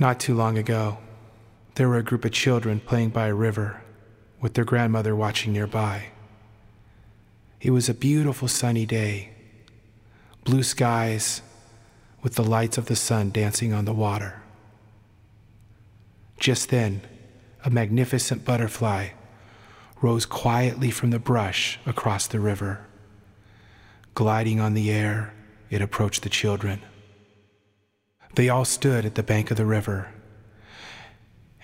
Not too long ago, there were a group of children playing by a river with their grandmother watching nearby. It was a beautiful sunny day, blue skies with the lights of the sun dancing on the water. Just then, a magnificent butterfly rose quietly from the brush across the river. Gliding on the air, it approached the children. They all stood at the bank of the river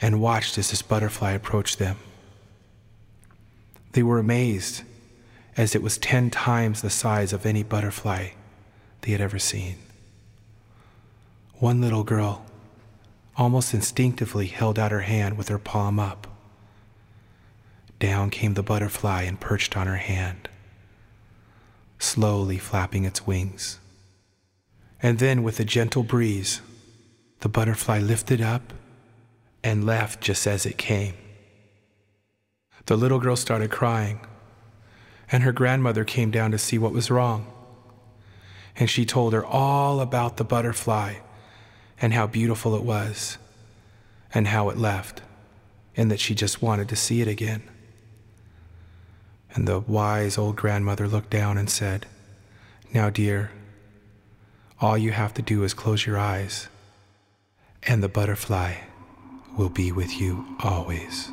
and watched as this butterfly approached them. They were amazed, as it was 10 times the size of any butterfly they had ever seen. One little girl almost instinctively held out her hand with her palm up. Down came the butterfly and perched on her hand, slowly flapping its wings. And then, with a gentle breeze, the butterfly lifted up and left just as it came. The little girl started crying, and her grandmother came down to see what was wrong. And she told her all about the butterfly and how beautiful it was, and how it left, and that she just wanted to see it again. And the wise old grandmother looked down and said, Now, dear, all you have to do is close your eyes, and the butterfly will be with you always.